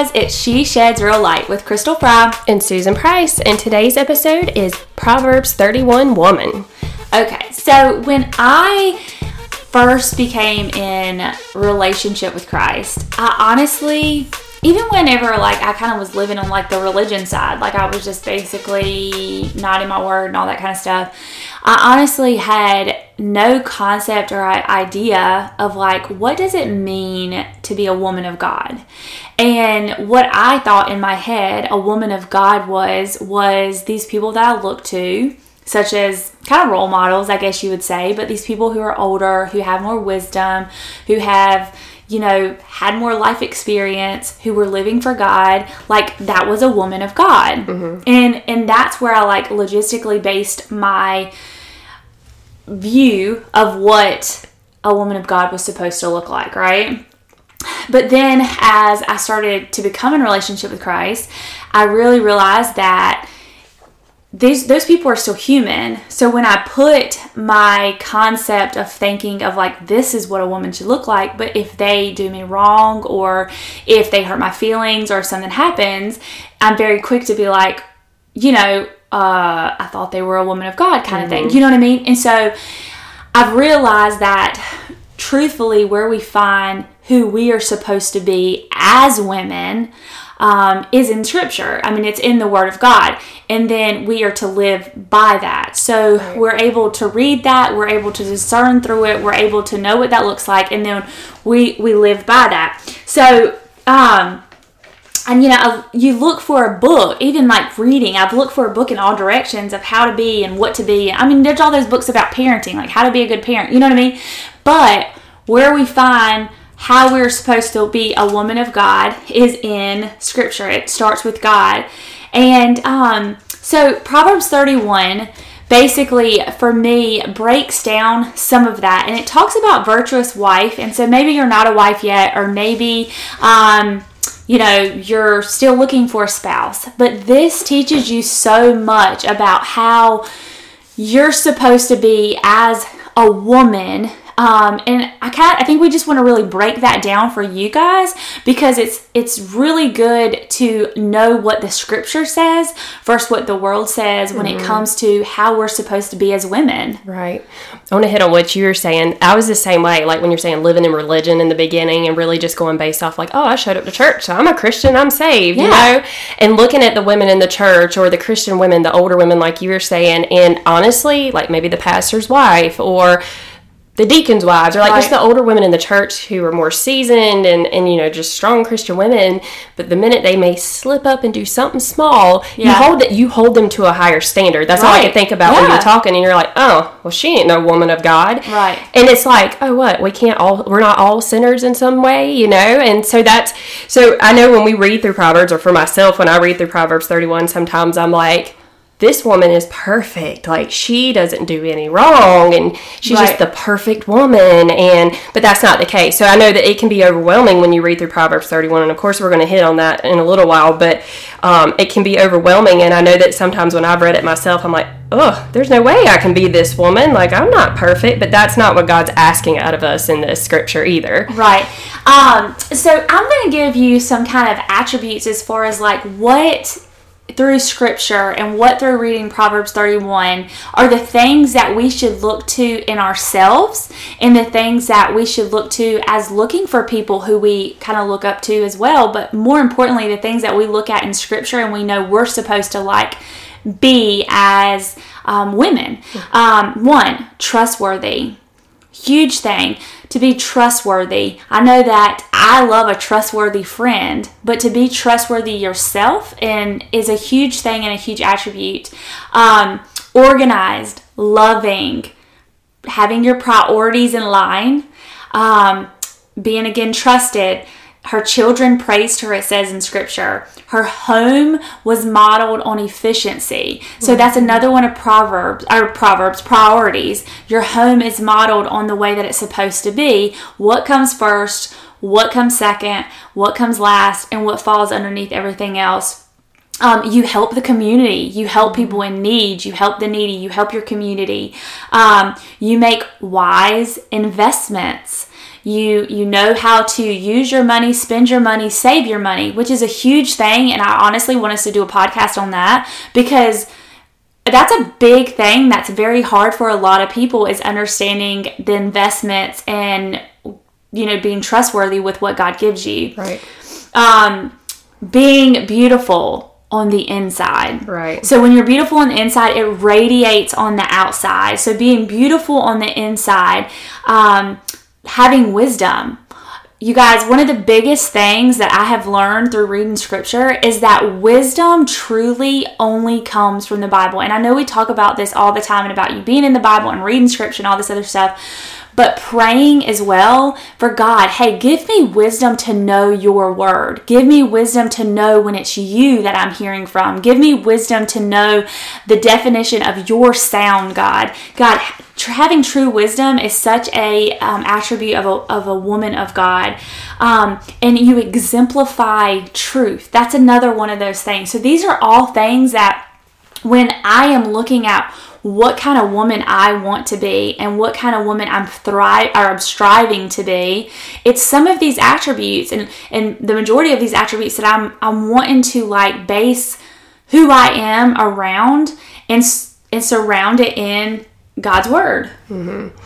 guys, it's She Sheds Real Light with Crystal Fry and Susan Price, and today's episode is Proverbs 31 Woman. Okay, so when I first became in relationship with Christ, I honestly even whenever like I kind of was living on like the religion side, like I was just basically not in my word and all that kind of stuff. I honestly had no concept or idea of like what does it mean to be a woman of God. And what I thought in my head a woman of God was was these people that I looked to such as kind of role models, I guess you would say, but these people who are older, who have more wisdom, who have you know, had more life experience, who were living for God, like that was a woman of God. Mm-hmm. And and that's where I like logistically based my view of what a woman of God was supposed to look like, right? But then as I started to become in relationship with Christ, I really realized that these those people are still human. So when I put my concept of thinking of like this is what a woman should look like, but if they do me wrong or if they hurt my feelings or something happens, I'm very quick to be like, you know, uh, I thought they were a woman of God kind mm-hmm. of thing. Mm-hmm. You know what I mean? And so I've realized that truthfully, where we find who we are supposed to be as women um, is in Scripture. I mean, it's in the Word of God. And then we are to live by that. So right. we're able to read that, we're able to discern through it, we're able to know what that looks like, and then we, we live by that. So, um, and you know you look for a book even like reading i've looked for a book in all directions of how to be and what to be i mean there's all those books about parenting like how to be a good parent you know what i mean but where we find how we're supposed to be a woman of God is in Scripture. It starts with God. And um, so Proverbs 31 basically for me breaks down some of that and it talks about virtuous wife and so maybe you're not a wife yet or maybe um, you know you're still looking for a spouse. But this teaches you so much about how you're supposed to be as a woman um, and I kind I think we just want to really break that down for you guys because it's it's really good to know what the scripture says versus what the world says when mm-hmm. it comes to how we're supposed to be as women. Right. I want to hit on what you were saying. I was the same way, like when you're saying living in religion in the beginning and really just going based off like, oh, I showed up to church, so I'm a Christian, I'm saved, yeah. you know? And looking at the women in the church or the Christian women, the older women, like you were saying, and honestly, like maybe the pastor's wife or the deacons' wives, or like right. just the older women in the church who are more seasoned and, and you know just strong Christian women. But the minute they may slip up and do something small, yeah. you hold that you hold them to a higher standard. That's right. all I can think about yeah. when you're talking, and you're like, oh, well, she ain't no woman of God, right? And it's like, oh, what? We can't all we're not all sinners in some way, you know. And so that's so I know when we read through Proverbs, or for myself when I read through Proverbs 31, sometimes I'm like this woman is perfect. Like she doesn't do any wrong and she's right. just the perfect woman and but that's not the case. So I know that it can be overwhelming when you read through Proverbs 31 and of course we're going to hit on that in a little while, but um, it can be overwhelming and I know that sometimes when I've read it myself I'm like, "Oh, there's no way I can be this woman. Like I'm not perfect." But that's not what God's asking out of us in this scripture either. Right. Um, so I'm going to give you some kind of attributes as far as like what through scripture and what through reading Proverbs 31 are the things that we should look to in ourselves and the things that we should look to as looking for people who we kind of look up to as well. But more importantly, the things that we look at in scripture and we know we're supposed to like be as um, women. Um, one, trustworthy. Huge thing to be trustworthy. I know that I love a trustworthy friend, but to be trustworthy yourself and is a huge thing and a huge attribute. Um, organized, loving, having your priorities in line, um, being again trusted. Her children praised her, it says in scripture. Her home was modeled on efficiency. So that's another one of Proverbs, or Proverbs priorities. Your home is modeled on the way that it's supposed to be. What comes first? What comes second? What comes last? And what falls underneath everything else? Um, you help the community. You help people in need. You help the needy. You help your community. Um, you make wise investments You you know how to use your money, spend your money, save your money, which is a huge thing and I honestly want us to do a podcast on that because that's a big thing that's very hard for a lot of people is understanding the investments and you know being trustworthy with what God gives you. Right. Um being beautiful on the inside. Right. So when you're beautiful on the inside, it radiates on the outside. So being beautiful on the inside, um, having wisdom. You guys, one of the biggest things that I have learned through reading scripture is that wisdom truly only comes from the Bible. And I know we talk about this all the time and about you being in the Bible and reading scripture and all this other stuff but praying as well for God, hey, give me wisdom to know your word. Give me wisdom to know when it's you that I'm hearing from. Give me wisdom to know the definition of your sound, God. God, having true wisdom is such a um, attribute of a, of a woman of God. Um, and you exemplify truth. That's another one of those things. So these are all things that when I am looking at what kind of woman I want to be and what kind of woman I'm thrive or I'm striving to be. It's some of these attributes and and the majority of these attributes that I'm I'm wanting to like base who I am around and and surround it in God's word. Mm-hmm.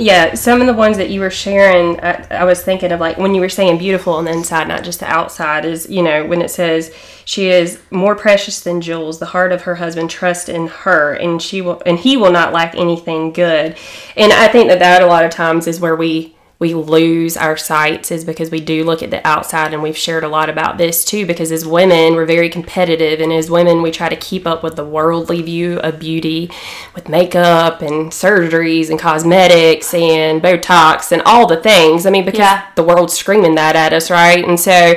Yeah, some of the ones that you were sharing, I, I, was thinking of like when you were saying beautiful on the inside, not just the outside, is, you know, when it says she is more precious than jewels, the heart of her husband trusts in her, and she will, and he will not lack anything good. And I think that that a lot of times is where we we lose our sights is because we do look at the outside and we've shared a lot about this too because as women we're very competitive and as women we try to keep up with the worldly view of beauty with makeup and surgeries and cosmetics and botox and all the things. I mean because yeah. the world's screaming that at us right? And so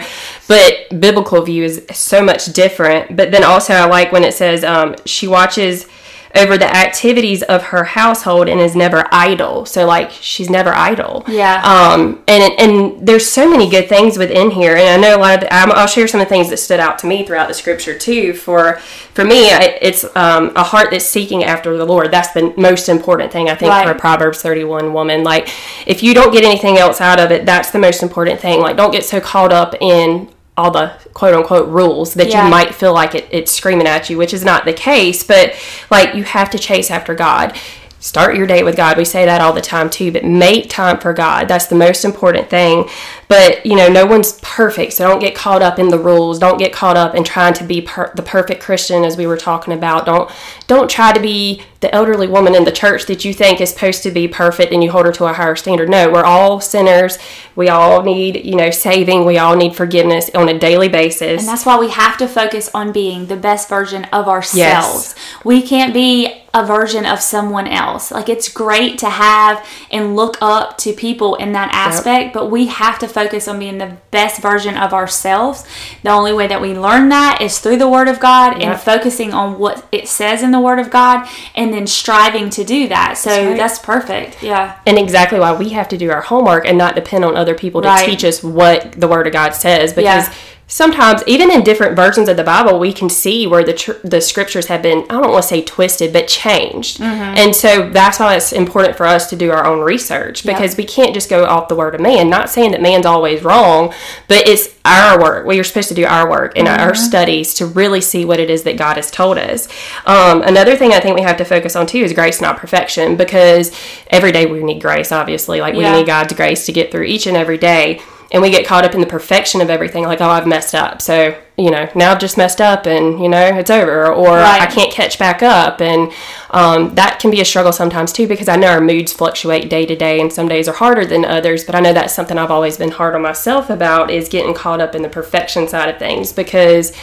but biblical view is so much different. But then also i like when it says um, she watches over the activities of her household and is never idle. So like she's never idle. Yeah. Um. And and there's so many good things within here, and I know a lot of. The, I'll share some of the things that stood out to me throughout the scripture too. For for me, it's um, a heart that's seeking after the Lord. That's the most important thing I think right. for a Proverbs 31 woman. Like if you don't get anything else out of it, that's the most important thing. Like don't get so caught up in all the quote unquote rules that yeah. you might feel like it, it's screaming at you, which is not the case. But like you have to chase after God. Start your day with God. We say that all the time too, but make time for God. That's the most important thing. But, you know, no one's perfect. So don't get caught up in the rules. Don't get caught up in trying to be per- the perfect Christian as we were talking about. Don't don't try to be the elderly woman in the church that you think is supposed to be perfect and you hold her to a higher standard. No, we're all sinners. We all need, you know, saving. We all need forgiveness on a daily basis. And that's why we have to focus on being the best version of ourselves. Yes. We can't be a version of someone else. Like it's great to have and look up to people in that aspect, yep. but we have to focus on being the best version of ourselves. The only way that we learn that is through the Word of God yep. and focusing on what it says in the Word of God and then striving to do that. So that's, right. that's perfect. Yeah. And exactly why we have to do our homework and not depend on other people to right. teach us what the Word of God says because. Yeah sometimes even in different versions of the bible we can see where the tr- the scriptures have been i don't want to say twisted but changed mm-hmm. and so that's why it's important for us to do our own research because yep. we can't just go off the word of man not saying that man's always wrong but it's our work we are supposed to do our work and mm-hmm. our studies to really see what it is that god has told us um, another thing i think we have to focus on too is grace not perfection because every day we need grace obviously like we yeah. need god's grace to get through each and every day and we get caught up in the perfection of everything like oh i've messed up so you know now i've just messed up and you know it's over or right. i can't catch back up and um, that can be a struggle sometimes too because i know our moods fluctuate day to day and some days are harder than others but i know that's something i've always been hard on myself about is getting caught up in the perfection side of things because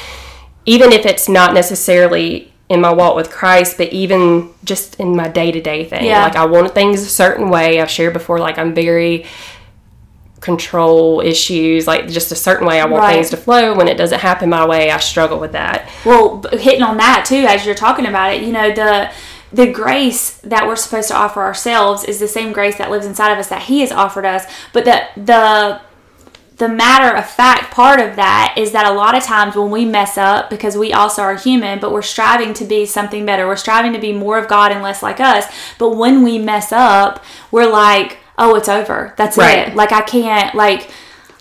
even if it's not necessarily in my walk with Christ, but even just in my day to day thing. Yeah. Like I want things a certain way. I've shared before, like I'm very control issues, like just a certain way I want right. things to flow. When it doesn't happen my way, I struggle with that. Well, hitting on that too, as you're talking about it, you know, the the grace that we're supposed to offer ourselves is the same grace that lives inside of us that He has offered us. But the the the matter of fact part of that is that a lot of times when we mess up, because we also are human, but we're striving to be something better, we're striving to be more of God and less like us. But when we mess up, we're like, oh, it's over. That's Right. it. Like I can't like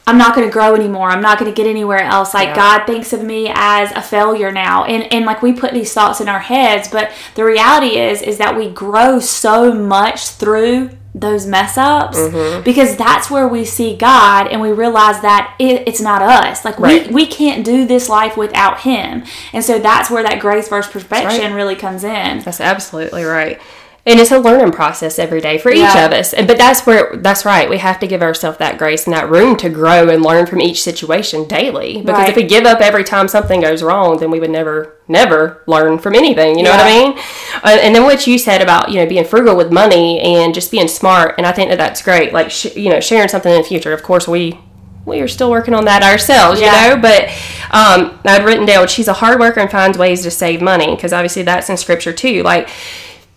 I'm not going to grow anymore. I'm not going to get anywhere else. Like Yeah. God thinks of me as a failure now. And and like we put these thoughts in our heads, but the reality is is that we grow so much through those mess ups Mm-hmm. because that's where we see God and we realize that it, it's not us. Like Right. we, we can't do this life without him. And so that's where that grace versus perfection right. really comes in. That's absolutely right. And it's a learning process every day for each Yeah. of us. And but that's where that's right. We have to give ourselves that grace and that room to grow and learn from each situation daily. Because Right. if we give up every time something goes wrong, then we would never never learn from anything. You know what I mean? Uh, and then what you said about you know being frugal with money and just being smart, and I think that that's great. Like sh- you know sharing something in the future. Of course we. We are still working on that ourselves, Yeah. you know. But um, I'd written down she's a hard worker and finds ways to save money because obviously that's in scripture too. Like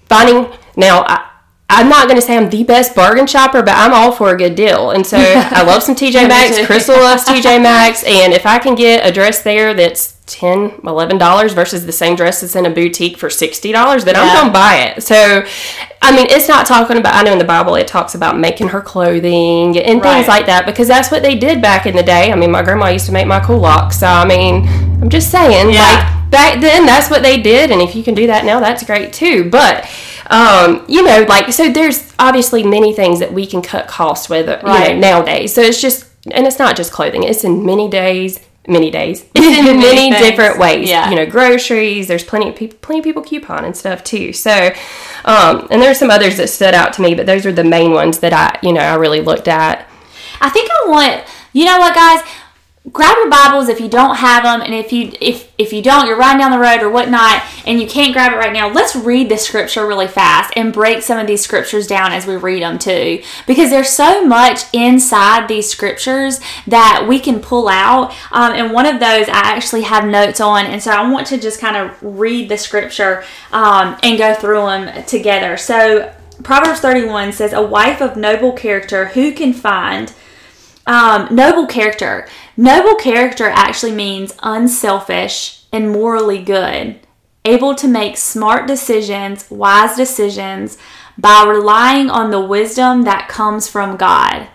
finding now I, I'm not going to say I'm the best bargain shopper, but I'm all for a good deal. And so I love some TJ Maxx. Crystal loves TJ Maxx. And if I can get a dress there that's $10, $11 versus the same dress that's in a boutique for $60, then I'm going to buy it. So, I mean, it's not talking about, I know in the Bible it talks about making her clothing and Right. things like that because that's what they did back in the day. I mean, my grandma used to make my kulaks. So, I mean, I'm just saying, Yeah. like, back then that's what they did and if you can do that now that's great too but um, you know like so there's obviously many things that we can cut costs with you Right. know, nowadays. So it's just and it's not just clothing it's in many days many days it's in Many many different ways. Yeah. you know groceries there's plenty of people plenty of people coupon and stuff too. So um, and there's some others that stood out to me but those are the main ones that i you know i really looked at. I think I want you know what guys grab your bibles if you don't have them and if you if if you don't you're riding down the road or whatnot and you can't grab it right now let's read the scripture really fast and break some of these scriptures down as we read them too. Because there's so much inside these scriptures that we can pull out um, and one of those i actually have notes on and so i want to just kind of read the scripture um, and go through them together. So proverbs 31 says a wife of noble character who can find um, noble character. Noble character actually means unselfish and morally good, able to make smart decisions, wise decisions by relying on the wisdom that comes from God.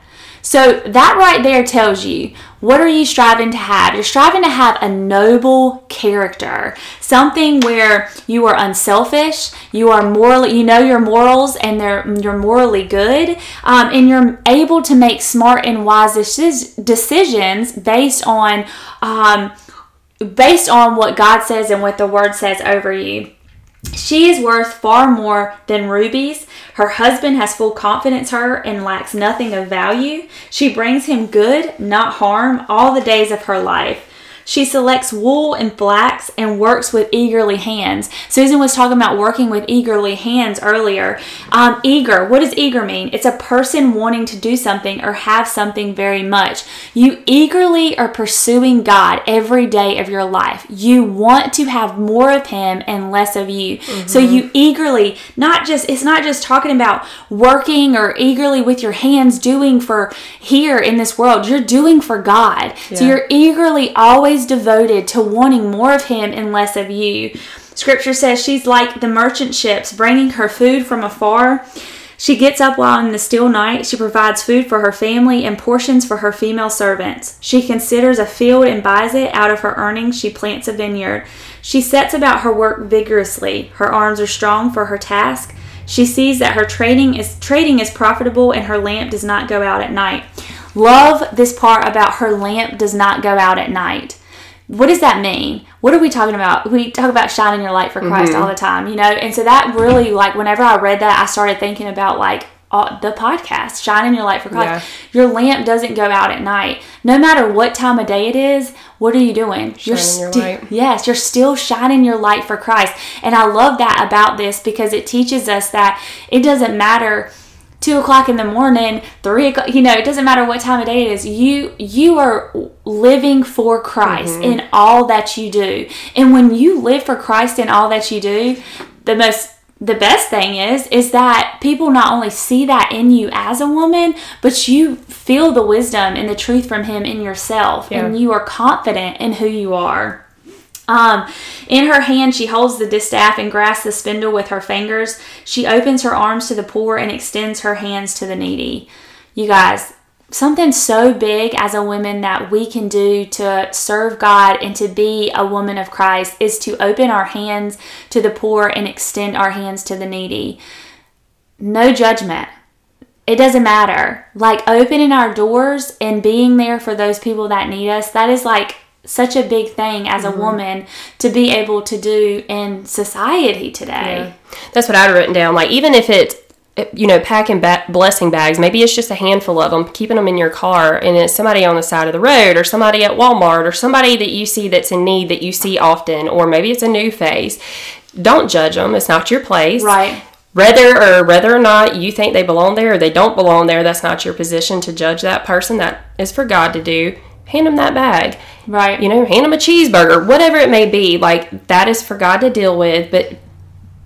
So that right there tells you what are you striving to have? You're striving to have a noble character, something where you are unselfish, you are morally, you know your morals, and they're you're morally good, um, and you're able to make smart and wise decisions based on um, based on what God says and what the Word says over you. She is worth far more than rubies. Her husband has full confidence her and lacks nothing of value. She brings him good, not harm, all the days of her life. She selects wool and flax and works with eagerly hands. Susan was talking about working with eagerly hands earlier. Um, eager, what does eager mean? It's a person wanting to do something or have something very much. You eagerly are pursuing God every day of your life. You want to have more of Him and less of you. So you eagerly, not just, it's not just talking about working or eagerly with your hands doing for here in this world. You're doing for God. So you're eagerly always devoted to wanting more of Him and less of you. Scripture says she's like the merchant ships, bringing her food from afar. She gets up while in the still night. She provides food for her family and portions for her female servants. She considers a field and buys it. Out of her earnings, she plants a vineyard. She sets about her work vigorously. Her arms are strong for her task. She sees that her trading is trading is profitable and her lamp does not go out at night. Love this part about her lamp does not go out at night. What does that mean? What are we talking about? We talk about shining your light for Christ Mm-hmm. all the time, you know? And so that really, like, whenever I read that, I started thinking about, like, uh, the podcast, Shining Your Light for Christ. Your lamp doesn't go out at night. No matter what time of day it is, what are you doing? you're Shining your light. Yes, you're still shining your light for Christ. And I love that about this because it teaches us that it doesn't matter two o'clock in the morning, three o'clock, you know, it doesn't matter what time of day it is. You you are living for Christ mm-hmm. in all that you do. And when you live for Christ in all that you do, the most the best thing is is that people not only see that in you as a woman, but you feel the wisdom and the truth from him in yourself Yeah. and you are confident in who you are. Um, in her hand, she holds the distaff and grasps the spindle with her fingers. She opens her arms to the poor and extends her hands to the needy. You guys, something so big as a woman that we can do to serve God and to be a woman of Christ is to open our hands to the poor and extend our hands to the needy. No judgment. It doesn't matter. Like opening our doors and being there for those people that need us, that is like such a big thing as a Mm-hmm. woman to be able to do in society today. That's what I'd written down. Like even if it's you know packing ba- blessing bags, maybe it's just a handful of them, keeping them in your car, and it's somebody on the side of the road, or somebody at Walmart, or somebody that you see that's in need that you see often, or maybe it's a new face. Don't judge them. It's not your place. Right. Whether or whether or not you think they belong there or they don't belong there, that's not your position to judge that person. That is for God to do. Hand them that bag. Right. You know, hand them a cheeseburger, whatever it may be. Like that is for God to deal with, but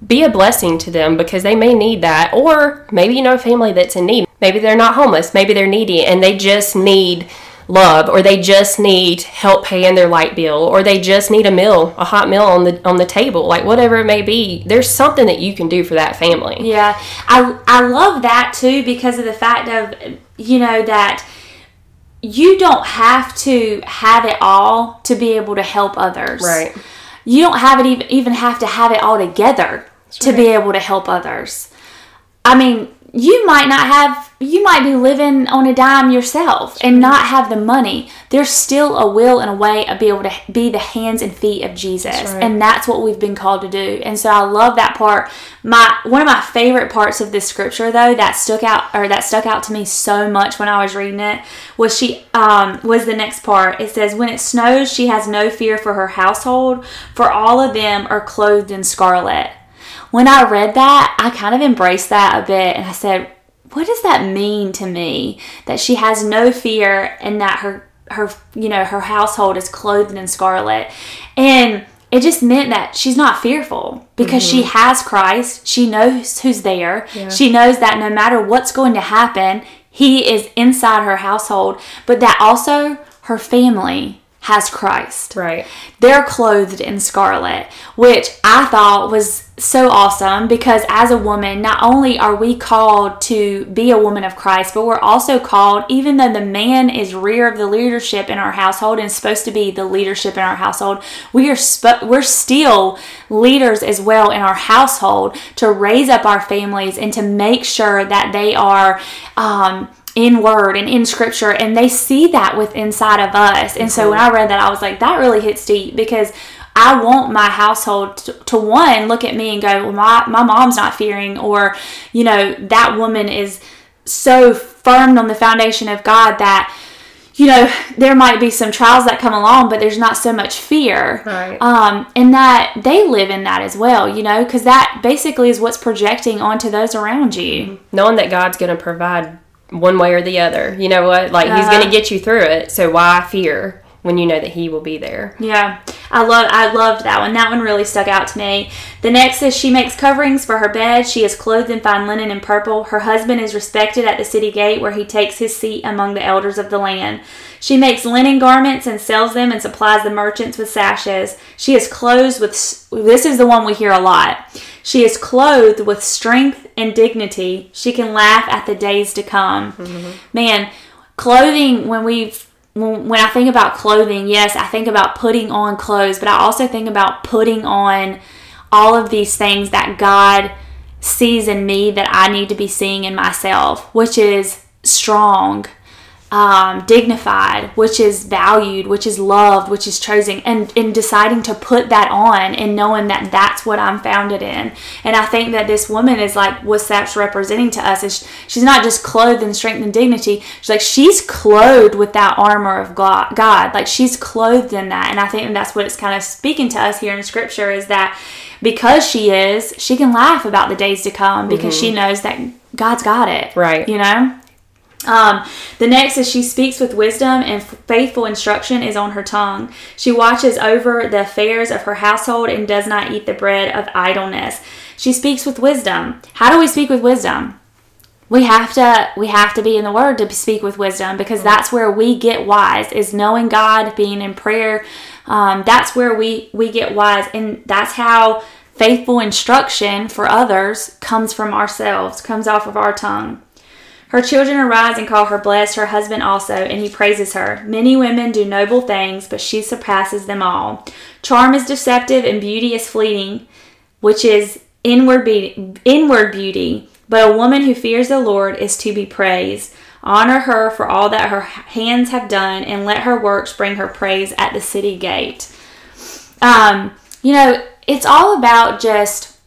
be a blessing to them because they may need that. Or maybe you know a family that's in need. Maybe they're not homeless, maybe they're needy and they just need love or they just need help paying their light bill or they just need a meal, a hot meal on the on the table. Like whatever it may be, there's something that you can do for that family. Yeah, I I love that too because of the fact of you know that you don't have to have it all to be able to help others. Right. You don't have it even even have to have it all together to be able to help others. I mean, you might not have you might be living on a dime yourself and not have the money. There's still a will and a way of be able to be the hands and feet of Jesus. right. And that's what we've been called to do. And so I love that part. My one of my favorite parts of this scripture though that stuck out or that stuck out to me so much when I was reading it was she um was the next part. It says when it snows she has no fear for her household for all of them are clothed in scarlet. When I read that, I kind of embraced that a bit and I said, what does that mean to me that she has no fear and that her her you know her household is clothed in scarlet and it just meant that she's not fearful because she mm-hmm. has Christ. She knows who's there. She knows that no matter what's going to happen, he is inside her household, but that also her family has Christ Right. they're clothed in scarlet, which I thought was so awesome because as a woman, not only are we called to be a woman of Christ, but we're also called, even though the man is rear of the leadership in our household and supposed to be the leadership in our household, we are sp- we're still leaders as well in our household to raise up our families and to make sure that they are. Um, in word and in scripture and they see that with inside of us and so when i read that i was like that really hits deep because i want my household to, to one look at me and go well my, my mom's not fearing or you know that woman is so firm on the foundation of god that you know there might be some trials that come along but there's not so much fear Right. um, and that they live in that as well you know because that basically is what's projecting onto those around you knowing that God's going to provide one way or the other. You know what? Like He's Uh-huh. going to get you through it. So why fear when you know that He will be there? Yeah, I love I loved that one. That one really stuck out to me. The next is she makes coverings for her bed. She is clothed in fine linen and purple. Her husband is respected at the city gate where he takes his seat among the elders of the land. She makes linen garments and sells them and supplies the merchants with sashes. She is clothed with this is the one we hear a lot. She is clothed with strength and dignity. She can laugh at the days to come. Mm-hmm. Man, clothing when we've when I think about clothing, yes, I think about putting on clothes, but I also think about putting on all of these things that God sees in me that I need to be seeing in myself, which is strong, um, dignified, which is valued, which is loved, which is chosen, and in deciding to put that on and knowing that that's what I'm founded in. And I think that this woman is like what that's representing to us is she's not just clothed in strength and dignity. She's like she's clothed with that armor of God. God, like she's clothed in that. And I think that's what it's kind of speaking to us here in Scripture is that because she is, she can laugh about the days to come because she knows that God's got it. Right. You know. Um, the next is she speaks with wisdom and faithful instruction is on her tongue. She watches over the affairs of her household and does not eat the bread of idleness. She speaks with wisdom. How do we speak with wisdom? We have to we have to be in the word to speak with wisdom because that's where we get wise is knowing God, being in prayer Um, that's where we we get wise, and that's how faithful instruction for others comes from ourselves, comes off of our tongue. Her children arise and call her blessed, her husband also, and he praises her. Many women do noble things, but she surpasses them all. Charm is deceptive and beauty is fleeting, which is inward, be- inward beauty. But a woman who fears the Lord is to be praised. Honor her for all that her hands have done, and let her works bring her praise at the city gate. Um, you know, it's all about just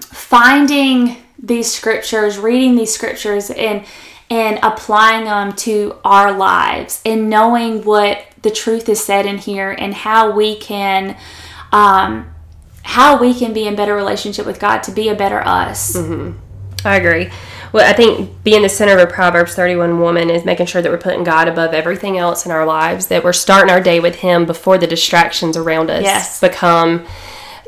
finding these scriptures, reading these scriptures, and and applying them to our lives, and knowing what the truth is said in here, and how we can, um, how we can be in better relationship with God to be a better us. I agree. Well, I think being the center of a Proverbs 31 woman is making sure that we're putting God above everything else in our lives, that we're starting our day with Him before the distractions around us Yes. become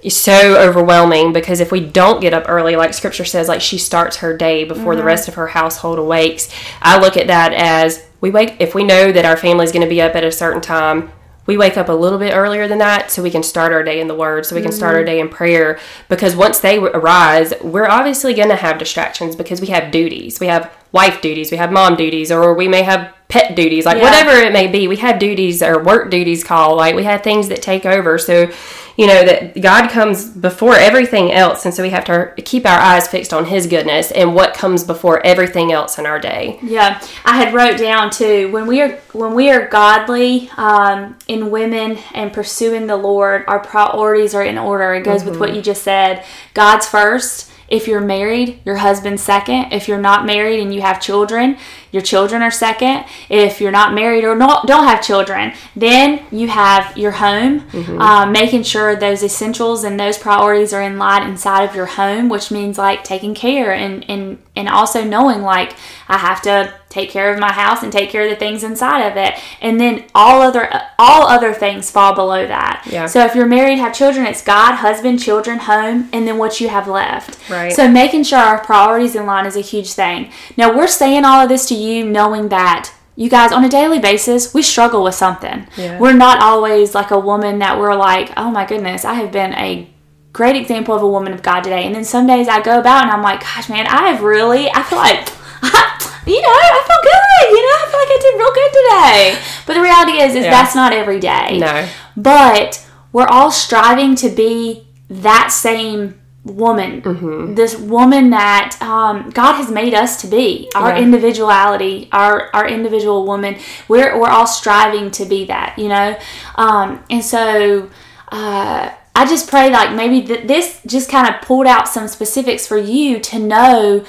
so overwhelming. Because if we don't get up early, like Scripture says, like she starts her day before the mm-hmm. rest of her household awakes, I look at that as we wake, if we know that our family's going to be up at a certain time, we wake up a little bit earlier than that so we can start our day in the Word, so we can start our mm-hmm. day in prayer. Because once they arise, we're obviously going to have distractions because we have duties. We have wife duties, we have mom duties, or we may have pet duties, like Yeah. whatever it may be. We have duties or work duties call, like we have things that take over. So, you know, that God comes before everything else. And so we have to keep our eyes fixed on His goodness and what comes before everything else in our day. Yeah, I had wrote down too when we are when we are godly um, in women and pursuing the Lord, our priorities are in order. It goes with what you just said. God's first. If you're married, your husband's second. If you're not married and you have children, your children are second. If you're not married or not, don't have children, then you have your home. Um, making sure those essentials and those priorities are in line inside of your home, which means like taking care and and and also knowing like I have to take care of my house and take care of the things inside of it, and then all other all other things fall below that. Yeah. So if you're married, have children, it's God, husband, children, home, and then what you have left. Right. So making sure our priorities in line is a huge thing. Now we're saying all of this to you, knowing that. You guys, on a daily basis, we struggle with something. Yeah. We're not always like a woman that we're like, oh my goodness, I have been a great example of a woman of God today. And then some days I go about and I'm like, gosh, man, I have really, I feel like, you know, I feel good. You know, I feel like I did real good today. But the reality is, is Yeah. that's not every day. No. But we're all striving to be that same woman, Mm-hmm. this woman that um, God has made us to be. Our Yeah. individuality, our our individual woman. We're we're all striving to be that, you know. Um, and so. Uh, I just pray like maybe th- this just kind of pulled out some specifics for you to know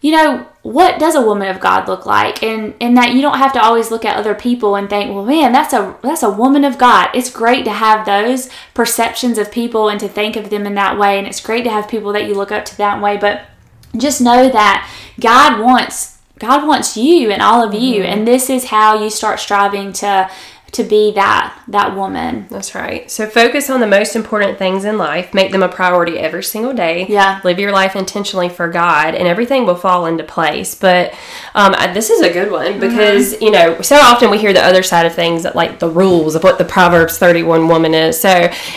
you know what does a woman of god look like? And and that you don't have to always look at other people and think well man that's a that's a woman of god. It's great to have those perceptions of people and to think of them in that way. And it's great to have people that you look up to that way. But just know that god wants god wants you and all of you. Mm-hmm. And this is how you start striving to to be that that woman That's right. So focus on the most important things in life. Make them a priority every single day. Yeah. Live your life intentionally for God, and everything will fall into place. But um, I- this is a good one because you know so often we hear the other side of things, like the rules of what the Proverbs thirty one woman is. So,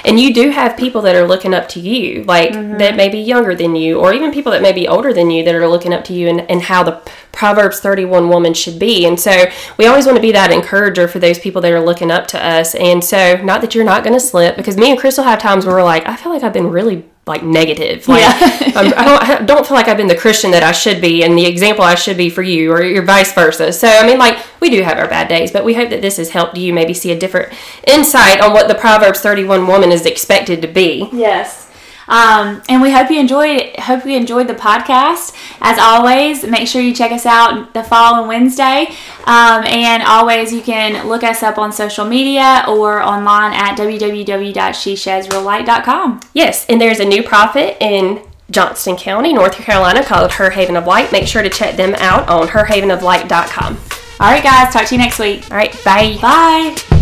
and you do have people that are looking up to you, like that may be younger than you, or even people that may be older than you that are looking up to you, and, and how the Proverbs 31 woman should be. And so we always want to be that encourager for those people that are looking up to us. And so, not that you're not going to slip, because me and Crystal have times where we're like, I feel like I've been really like negative. Like, Yeah. I'm, I, don't, I don't feel like I've been the Christian that I should be and the example I should be for you, or, or vice versa. So, I mean, like, we do have our bad days, but we hope that this has helped you maybe see a different insight on what the Proverbs 31 woman is expected to be. Yes. Um, and we hope you enjoyed hope you enjoyed the podcast. As always, make sure you check us out the following Wednesday. Um, and always you can look us up on social media or online at www.sheshesreallight.com. Yes, and there's a new prophet in Johnston County, North Carolina called Her Haven of Light. Make sure to check them out on herhavenoflight.com. All right, guys, talk to you next week. All right, bye. Bye.